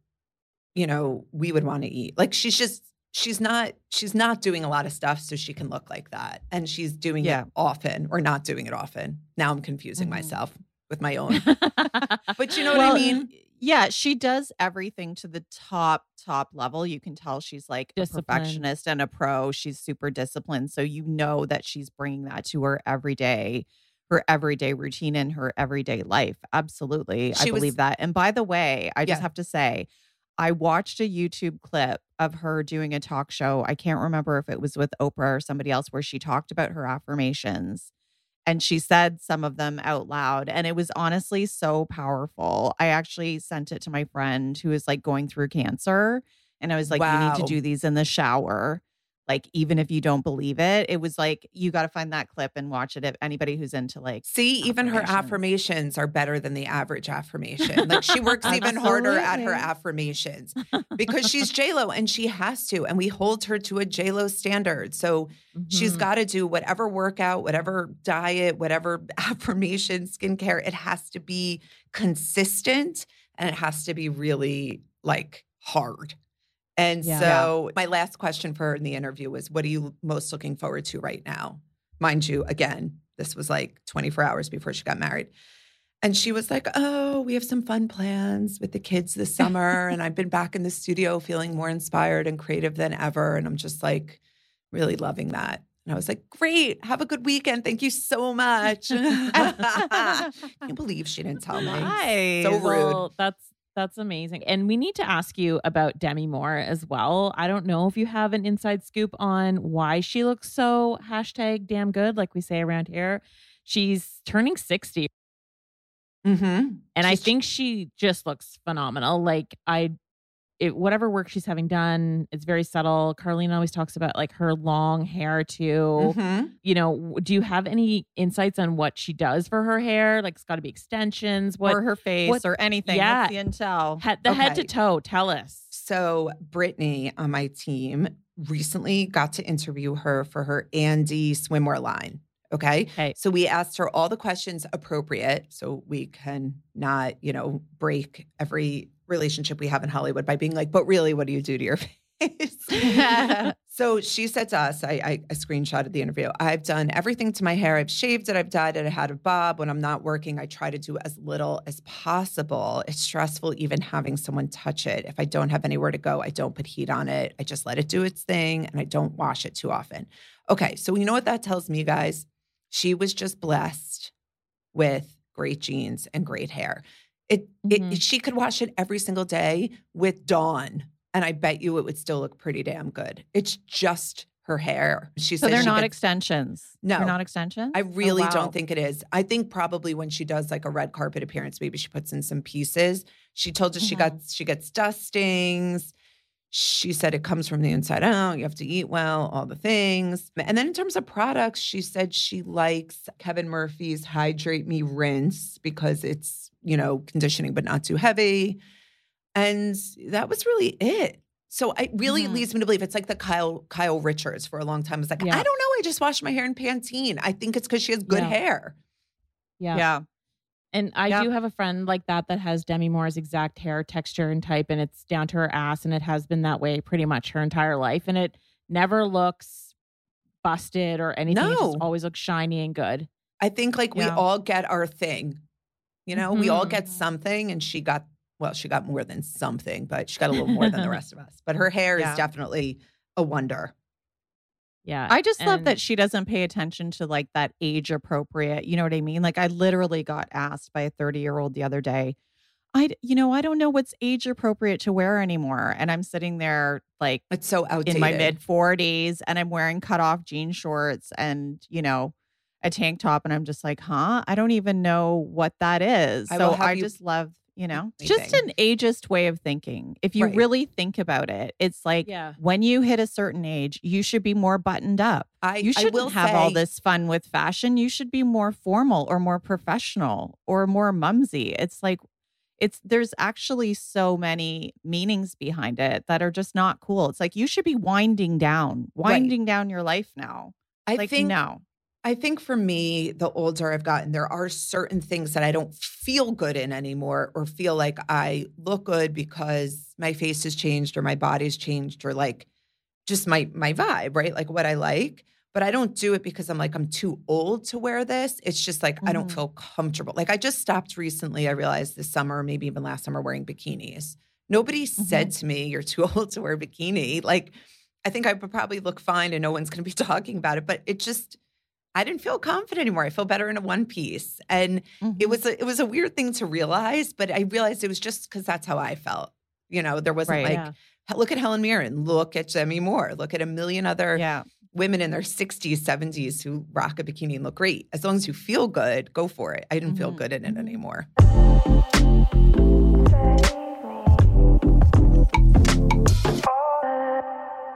Speaker 4: you know, we would want to eat. Like she's just, she's not, she's not doing a lot of stuff so she can look like that. And she's doing yeah. it often or not doing it often. Now I'm confusing mm-hmm. myself with my own. but you know well, what I mean?
Speaker 1: Yeah, she does everything to the top, top level. You can tell she's like a perfectionist and a pro. She's super disciplined. So you know that she's bringing that to her every day her everyday routine and her everyday life. Absolutely. She I believe was, that. And by the way, I just have to say, I watched a YouTube clip of her doing a talk show. I can't remember if it was with Oprah or somebody else where she talked about her affirmations and she said some of them out loud and it was honestly so powerful. I actually sent it to my friend who is like going through cancer and I was like wow. you need to do these in the shower like even if you don't believe it it was like you got to find that clip and watch it if anybody who's into like
Speaker 4: see even her affirmations. are better than the average affirmation. Like she works even harder at her affirmations because she's j-lo and she has to and we hold her to a j-lo standard. So mm-hmm. she's got to do whatever workout whatever diet whatever affirmation skincare it has to be consistent and it has to be really like hard and yeah. so, my last question for her in the interview was What are you most looking forward to right now? Mind you, again, this was like 24 hours before she got married. And she was like, Oh, we have some fun plans with the kids this summer. and I've been back in the studio feeling more inspired and creative than ever. And I'm just like, really loving that. And I was like, great, have a good weekend. Thank you so much. I can't believe she didn't tell me. Nice. So rude. Well,
Speaker 2: that's that's amazing. And we need to ask you about Demi Moore as well. I don't know if you have an inside scoop on why she looks so hashtag damn good, like we say around here. She's turning 60. Mm-hmm. And She's, I think she just looks phenomenal. Like I it, whatever work she's having done, it's very subtle. Carlene always talks about like her long hair too. Mm-hmm. You know, do you have any insights on what she does for her hair? Like it's got to be extensions, what,
Speaker 1: or her face, what, or anything. Yeah, What's the intel.
Speaker 2: He, the okay. head to toe. Tell us.
Speaker 4: So Brittany on my team recently got to interview her for her Andie swimwear line. Okay. okay. So we asked her all the questions appropriate so we can not, you know, break every relationship we have in Hollywood by being like, but really, what do you do to your face? so she said to us, I, I, I screenshotted the interview. I've done everything to my hair. I've shaved it. I've dyed it. I had a bob. When I'm not working, I try to do as little as possible. It's stressful even having someone touch it. If I don't have anywhere to go, I don't put heat on it. I just let it do its thing and I don't wash it too often. Okay, so you know what that tells me, guys? She was just blessed with great genes and great hair. It,
Speaker 2: Mhm.
Speaker 4: it she could wash it every single day with Dawn, and I bet you it would still look pretty damn good. It's just her hair. She
Speaker 1: So they're
Speaker 4: she
Speaker 1: not
Speaker 4: gets-
Speaker 1: extensions.
Speaker 4: No.
Speaker 1: They're not extensions.
Speaker 4: I really
Speaker 1: Oh, wow.
Speaker 4: don't think it is. I think probably when she does like a red carpet appearance, maybe she puts in some pieces. She told us she got she gets dustings. She said it comes from the inside out. You have to eat well, all the things. And then in terms of products, she said she likes Kevin Murphy's Hydrate Me Rinse because it's, you know, conditioning but not too heavy. And that was really it. So it really
Speaker 2: Mhm.
Speaker 4: leads me to believe it's like the Kyle Kyle Richards for a long time. It's like,
Speaker 2: Yeah.
Speaker 4: I don't know. I just washed my hair in Pantene. I think it's because she has good
Speaker 2: Yeah.
Speaker 4: hair.
Speaker 2: Yeah.
Speaker 1: Yeah.
Speaker 2: And I
Speaker 1: Yep.
Speaker 2: do have a friend like that that has Demi Moore's exact hair texture and type, and it's down to her ass, and it has been that way pretty much her entire life, and it never looks busted or anything. It just
Speaker 4: No.
Speaker 2: always looks shiny and good.
Speaker 4: I think like we all get our thing. You know, we all get mm-hmm. something, and she got well, she got more than something, but she got a little more than the rest of us. But her hair
Speaker 1: Yeah.
Speaker 4: is definitely a wonder.
Speaker 2: Yeah.
Speaker 1: I just love that she doesn't pay attention to like that age appropriate. You know what I mean? Like I literally got asked by a 30 year old the other day, I, you know, I don't know what's age appropriate to wear anymore. And I'm sitting there like
Speaker 4: It's so outdated.
Speaker 1: in my mid 40s and I'm wearing cut off jean shorts and, you know, a tank top. And I'm just like, huh? I don't even know what that is.
Speaker 4: I
Speaker 1: so I
Speaker 4: you-
Speaker 1: just love, you know, just an ageist way of thinking. If you
Speaker 4: Right.
Speaker 1: really think about it, it's like
Speaker 2: Yeah.
Speaker 1: when you hit a certain age, you should be more buttoned up.
Speaker 4: I
Speaker 1: You shouldn't have all this fun with fashion. You should be more formal or more professional or more mumsy. It's like it's there's actually so many meanings behind it that are just not cool. It's like you should be winding down,
Speaker 4: Right.
Speaker 1: winding down your life now.
Speaker 4: I
Speaker 1: like
Speaker 4: think
Speaker 1: no.
Speaker 4: I think for me, the older I've gotten, there are certain things that I don't feel good in anymore or feel like I look good because my face has changed or my body's changed or like just my my vibe, right? Like what I like. But I don't do it because I'm like, I'm too old to wear this. It's just like I don't
Speaker 1: Mhm.
Speaker 4: feel comfortable. Like I just stopped recently, I realized this summer, maybe even last summer, wearing bikinis. Nobody said to me, You're too old to wear a bikini. Like I think I would probably look fine and no one's gonna be talking about it. But it just I didn't feel confident anymore. I feel better in a one piece. And
Speaker 1: Mm-hmm.
Speaker 4: it was a, it was a weird thing to realize, but I realized it was just because that's how I felt. You know, there wasn't
Speaker 1: Right.
Speaker 4: like
Speaker 2: Yeah.
Speaker 4: Look at Helen Mirren, look at Demi Moore, look at a million other
Speaker 1: yeah.
Speaker 4: women in their 60s, 70s who rock a bikini and look great. As long as you feel good, go for it. I didn't feel
Speaker 1: Mhm.
Speaker 4: good in it anymore.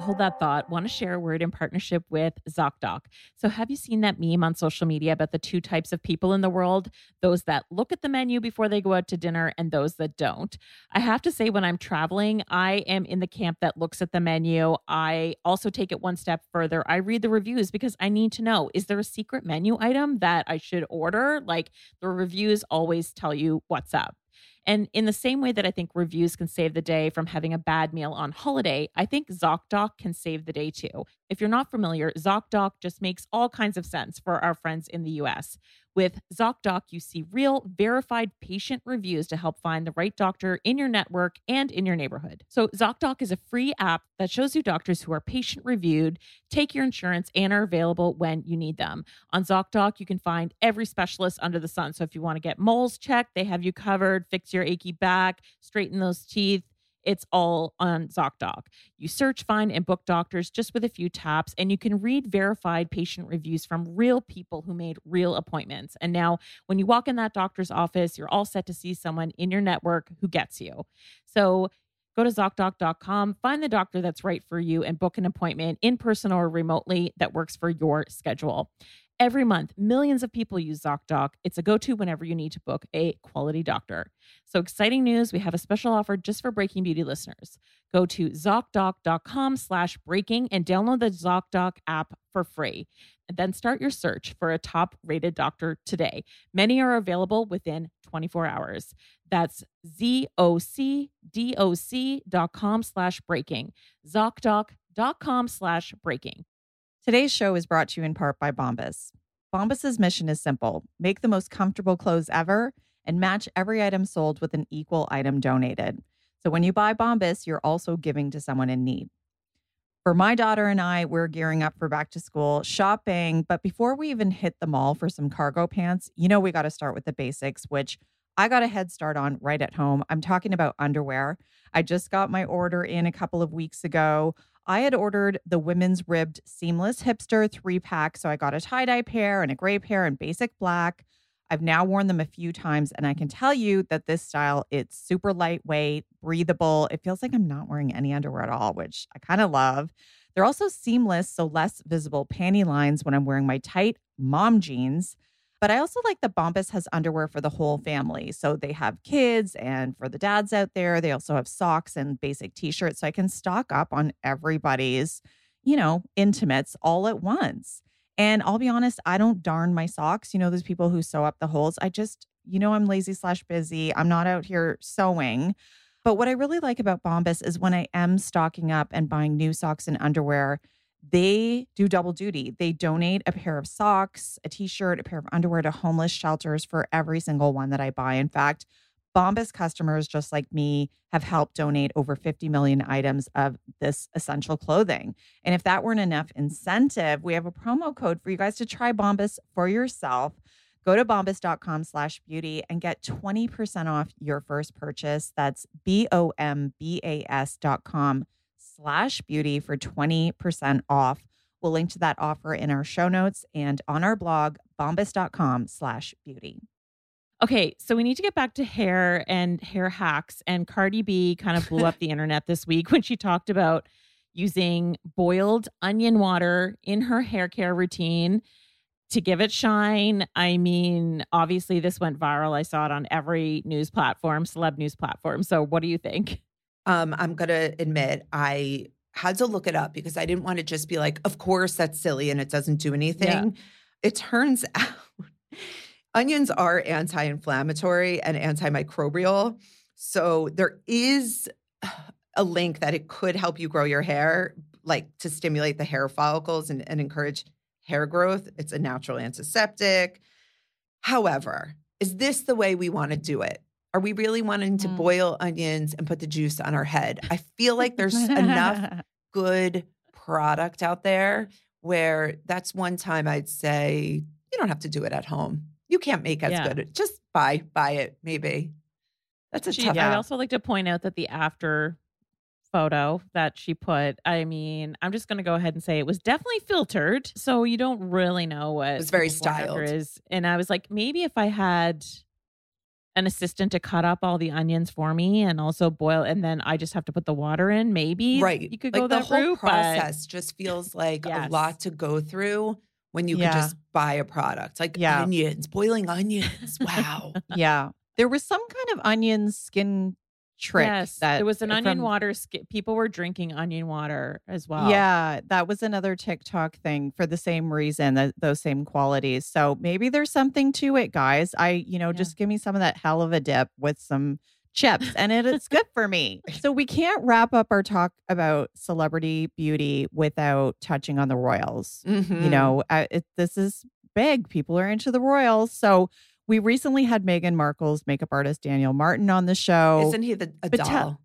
Speaker 2: Hold that thought. Want to share a word in partnership with ZocDoc. So, have you seen that meme on social media about the two types of people in the world? Those that look at the menu before they go out to dinner and those that don't. I have to say, when I'm traveling, I am in the camp that looks at the menu. I also take it one step further. I read the reviews because I need to know is there a secret menu item that I should order? Like, the reviews always tell you what's up. And in the same way that I think reviews can save the day from having a bad meal on holiday, I think ZocDoc can save the day too. If you're not familiar, ZocDoc just makes all kinds of sense for our friends in the US. With ZocDoc, you see real, verified patient reviews to help find the right doctor in your network and in your neighborhood. So, ZocDoc is a free app that shows you doctors who are patient reviewed, take your insurance, and are available when you need them. On ZocDoc, you can find every specialist under the sun. So if you want to get moles checked, they have you covered, fix your achy back, straighten those teeth. It's all on ZocDoc. You search, find, and book doctors just with a few taps, and you can read verified patient reviews from real people who made real appointments. And now, when you walk in that doctor's office, you're all set to see someone in your network who gets you. So Go to ZocDoc.com, find the doctor that's right for you, and book an appointment in person or remotely that works for your schedule. Every month, millions of people use ZocDoc. It's a go to whenever you need to book a quality doctor. So, exciting news we have a special offer just for Breaking Beauty listeners. Go to ZocDoc.com slash breaking and download the ZocDoc app for free. And then start your search for a top rated doctor today. Many are available within 24 hours. That's ZocDoc.com slash breaking. ZocDoc.com slash breaking.
Speaker 1: Today's show is brought to you in part by Bombas. Bombas's mission is simple make the most comfortable clothes ever and match every item sold with an equal item donated. So when you buy Bombas, you're also giving to someone in need. For my daughter and I, we're gearing up for back to school shopping. But before we even hit the mall for some cargo pants, you know, we got to start with the basics, which I got a head start on right at home. I'm talking about underwear. I just got my order in a couple of weeks ago. I had ordered the women's ribbed seamless hipster three pack. So I got a tie dye pair and a gray pair and basic black. I've now worn them a few times and I can tell you that this style it's super lightweight, breathable. It feels like I'm not wearing any underwear at all, which I kind of love. They're also seamless, so less visible panty lines when I'm wearing my tight mom jeans. But I also like that Bombas has underwear for the whole family. So they have kids and for the dads out there, they also have socks and basic t-shirts. So I can stock up on everybody's, you know, intimates all at once. And I'll be honest, I don't darn my socks. You know, those people who sew up the holes. I just, you know, I'm lazy slash busy. I'm not out here sewing. But what I really like about Bombas is when I am stocking up and buying new socks and underwear, they do double duty. They donate a pair of socks, a t shirt, a pair of underwear to homeless shelters for every single one that I buy. In fact, Bombas customers, just like me, have helped donate over 50 million items of this essential clothing. And if that weren't enough incentive, we have a promo code for you guys to try Bombas for yourself. Go to bombas.com slash beauty and get 20% off your first purchase. That's B O M B A S dot com slash beauty for 20% off. We'll link to that offer in our show notes and on our blog, bombas.com slash beauty.
Speaker 2: Okay, so we need to get back to hair and hair hacks. And Cardi B kind of blew up the internet this week when she talked about using boiled onion water in her hair care routine to give it shine. I mean, obviously, this went viral. I saw it on every news platform, celeb news platform. So, what do you think?
Speaker 4: Um, I'm going to admit, I had to look it up because I didn't want to just be like, of course, that's silly and it doesn't do anything.
Speaker 2: Yeah.
Speaker 4: It turns out onions are anti inflammatory and antimicrobial. So there is a link that it could help you grow your hair, like to stimulate the hair follicles and, and encourage hair growth. It's a natural antiseptic. However, is this the way we want to do it? Are we really wanting to
Speaker 1: Mm.
Speaker 4: boil onions and put the juice on our head? I feel like there's enough good product out there where that's one time I'd say you don't have to do it at home. You can't make as
Speaker 2: Yeah.
Speaker 4: good. Just buy buy it maybe. That's a
Speaker 2: She,
Speaker 4: tough.
Speaker 2: I'd also like to point out that the after photo that she put, I mean, I'm just going to go ahead and say it was definitely filtered. So you don't really know what it
Speaker 4: was very styled.
Speaker 2: is. And I was like, maybe if I had an assistant to cut up all the onions for me and also boil, and then I just have to put the water in, maybe
Speaker 4: right.
Speaker 2: you could
Speaker 4: like
Speaker 2: go
Speaker 4: the
Speaker 2: that
Speaker 4: whole
Speaker 2: route. but-
Speaker 4: process just feels like
Speaker 2: Yes.
Speaker 4: a lot to go through when you
Speaker 1: Yeah.
Speaker 4: could just buy a product like
Speaker 1: Yeah.
Speaker 4: onions, boiling onions. Wow.
Speaker 1: yeah. There was some kind of onion skin trick
Speaker 2: yes,
Speaker 1: that
Speaker 2: there was an onion
Speaker 1: from-
Speaker 2: water. Sk- people were drinking onion water as well.
Speaker 1: Yeah, that was another TikTok thing for the same reason, that those same qualities. So maybe there's something to it, guys. I, you know,
Speaker 2: Yeah.
Speaker 1: just give me some of that hell of a dip with some chips and it is good for me. So we can't wrap up our talk about celebrity beauty without touching on the royals. You
Speaker 4: Mhm.
Speaker 1: know, uh, it, this is big. People are into the royals. So we recently had Meghan Markle's makeup artist Daniel Martin on the show.
Speaker 4: Isn't he the a
Speaker 1: But
Speaker 4: doll?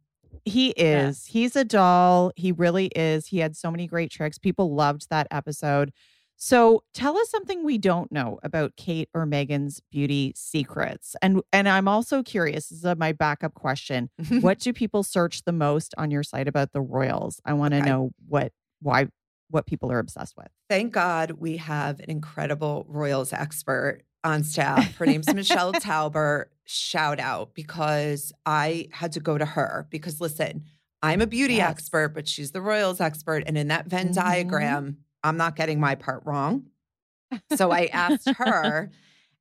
Speaker 1: He is. He's a doll. He really is. He had so many great tricks. People loved that episode. So tell us something we don't know about Kate or Meghan's beauty secrets. And and I'm also curious, this is my backup question. what do people search the most on your site about the royals? I want to
Speaker 4: Okay.
Speaker 1: know what why what people are obsessed with.
Speaker 4: Thank God we have an incredible Royals expert on staff. Her name's Michelle Tauber. Shout out because I had to go to her because listen, I'm a beauty
Speaker 1: Yes.
Speaker 4: expert, but she's the Royals expert. And in that Venn
Speaker 1: Mhm.
Speaker 4: diagram, I'm not getting my part wrong. So I asked her,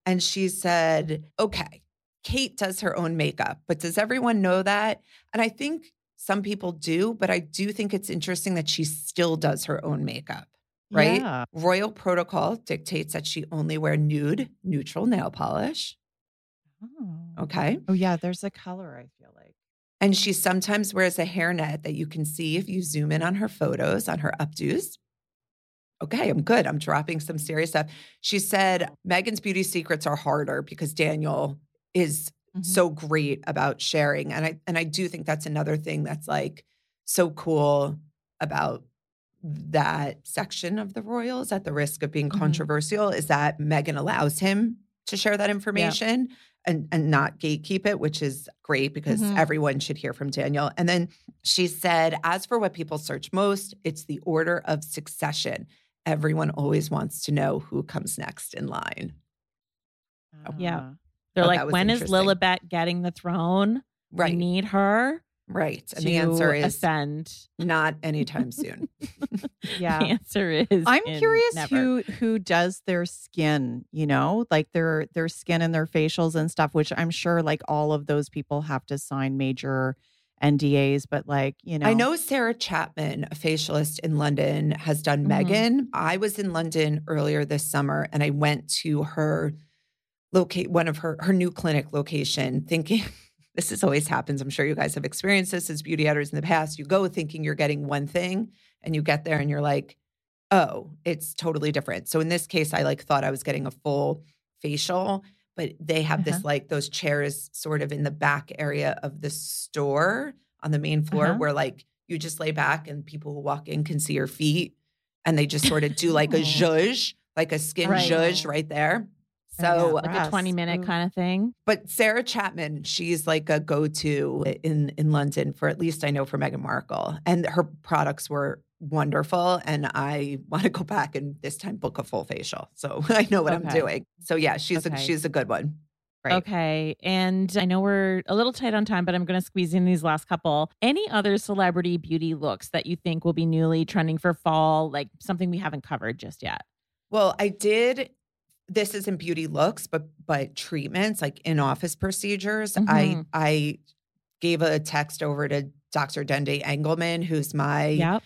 Speaker 4: and she said, okay, Kate does her own makeup, but does everyone know that? And I think some people do, but I do think it's interesting that she still does her own makeup, right?
Speaker 1: Yeah.
Speaker 4: Royal protocol dictates that she only wear nude, neutral nail polish.
Speaker 1: Oh.
Speaker 4: Okay.
Speaker 1: Oh yeah, there's a color I feel like.
Speaker 4: And she sometimes wears a hairnet that you can see if you zoom in on her photos, on her updos. Okay, I'm good. I'm dropping some serious stuff. She said Meghan's beauty secrets are harder because Daniel is
Speaker 1: Mhm.
Speaker 4: so great about sharing. And I and I do think that's another thing that's like so cool about that section of the royals at the risk of being
Speaker 1: Mhm.
Speaker 4: controversial is that Meghan allows him to share that information and and not gatekeep it, which is great because
Speaker 1: Mhm.
Speaker 4: everyone should hear from Daniel. And then she said, as for what people search most, it's the order of succession. Everyone always wants to know who comes next in line.
Speaker 2: Yeah.
Speaker 1: Ah.
Speaker 2: They're like, when is. Lilibet getting the throne? We
Speaker 4: Right.
Speaker 2: need her
Speaker 4: Right. And the answer is
Speaker 2: ascend.
Speaker 4: not anytime soon. Yeah.
Speaker 2: The answer is
Speaker 1: I'm curious
Speaker 2: never.
Speaker 1: who who does their skin, you know, like their their skin and their facials and stuff, which I'm sure like all of those people have to sign major NDAs, but like, you know.
Speaker 4: I know Sarah Chapman, a facialist in London, has done
Speaker 2: Mhm.
Speaker 4: Meghan. I was in London earlier this summer and I went to her locate one of her her new clinic location thinking this is always happens. I'm sure you guys have experienced this as beauty editors in the past. You go thinking you're getting one thing and you get there and you're like, oh, it's totally different. So in this case, I like thought I was getting a full facial, but they have this
Speaker 1: Uh-huh.
Speaker 4: like those chairs sort of in the back area of the store on the main floor
Speaker 1: Uh-huh.
Speaker 4: where like you just lay back and people who walk in can see your feet and they just sort of do like a zhuzh, like a skin
Speaker 2: Right.
Speaker 4: zhuzh right there.
Speaker 1: Oh,
Speaker 4: So
Speaker 2: like a 20 minute
Speaker 1: Ooh. Mm.
Speaker 2: kind of thing.
Speaker 4: but Sarah Chapman, she's like a go-to in in London for at least I know for Meghan Markle, and her products were wonderful. And I want to go back and this time book a full facial, so I know what I'm doing. So yeah, she's a she's a good one.
Speaker 1: Right.
Speaker 2: Okay. And I know we're a little tight on time, but I'm going to squeeze in these last couple. Any other celebrity beauty looks that you think will be newly trending for fall, like something we haven't covered just yet?
Speaker 4: Well, I did. This isn't beauty looks, but but treatments like in office procedures. I
Speaker 2: Mhm.
Speaker 4: I gave a text over to Dr. Dendy Engelman, who's my
Speaker 2: Yep.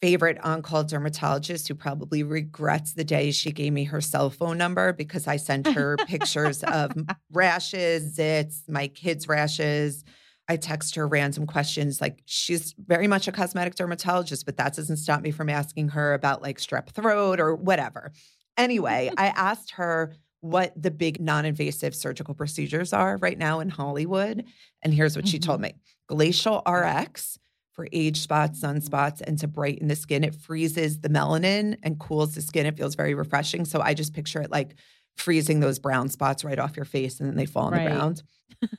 Speaker 4: favorite on-call dermatologist who probably regrets the day she gave me her cell phone number because I sent her pictures of rashes, zits, my kids' rashes. I text her random questions. Like she's very much a cosmetic dermatologist, but that doesn't stop me from asking her about like strep throat or whatever. Anyway, I asked her what the big non-invasive surgical procedures are right now in Hollywood. And here's what she told mm-hmm. me. Glacial RX for age spots, sunspots, and to brighten the skin. It freezes the melanin and cools the skin. It feels very refreshing. So I just picture it like freezing those brown spots right off your face and then they fall on
Speaker 2: Right.
Speaker 4: the ground.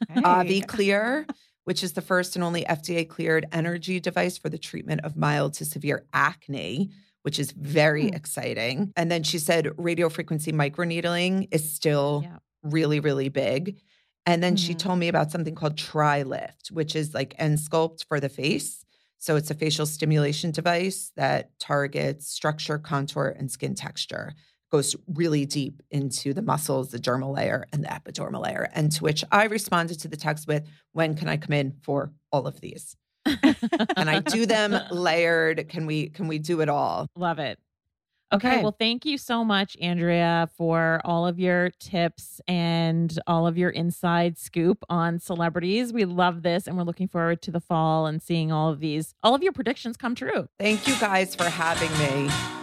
Speaker 1: Hey.
Speaker 4: AviClear, which is the first and only FDA cleared energy device for the treatment of mild to severe acne, which is very
Speaker 1: Hmm.
Speaker 4: exciting. And then she said radio frequency microneedling is still
Speaker 2: Yeah.
Speaker 4: really, really big. And then she
Speaker 1: Mhm.
Speaker 4: told me about something called TriLift, which is like Emsculpt for the face. So it's a facial stimulation device that targets structure, contour, and skin texture. Goes really deep into the muscles, the dermal layer, and the epidermal layer. And to which I responded to the text with, When can I come in for all of these? Can I do them layered? Can we can we do it all?
Speaker 2: Love it. Okay.
Speaker 1: Okay.
Speaker 2: Well, thank you so much, Andrea, for all of your tips and all of your inside scoop on celebrities. We love this and we're looking forward to the fall and seeing all of these, all of your predictions come true.
Speaker 4: Thank you guys for having me.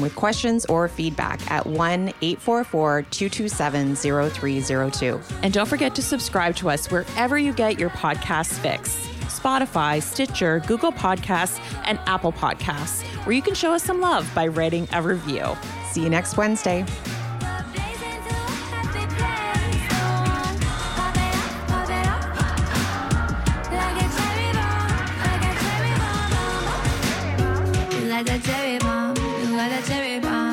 Speaker 5: with questions or feedback at 1 844 227 0302.
Speaker 2: And don't forget to subscribe to us wherever you get your podcast fix. Spotify, Stitcher, Google Podcasts, and Apple Podcasts, where you can show us some love by writing a review.
Speaker 5: See you next Wednesday.
Speaker 6: like a cherry bomb, you like a cherry bomb.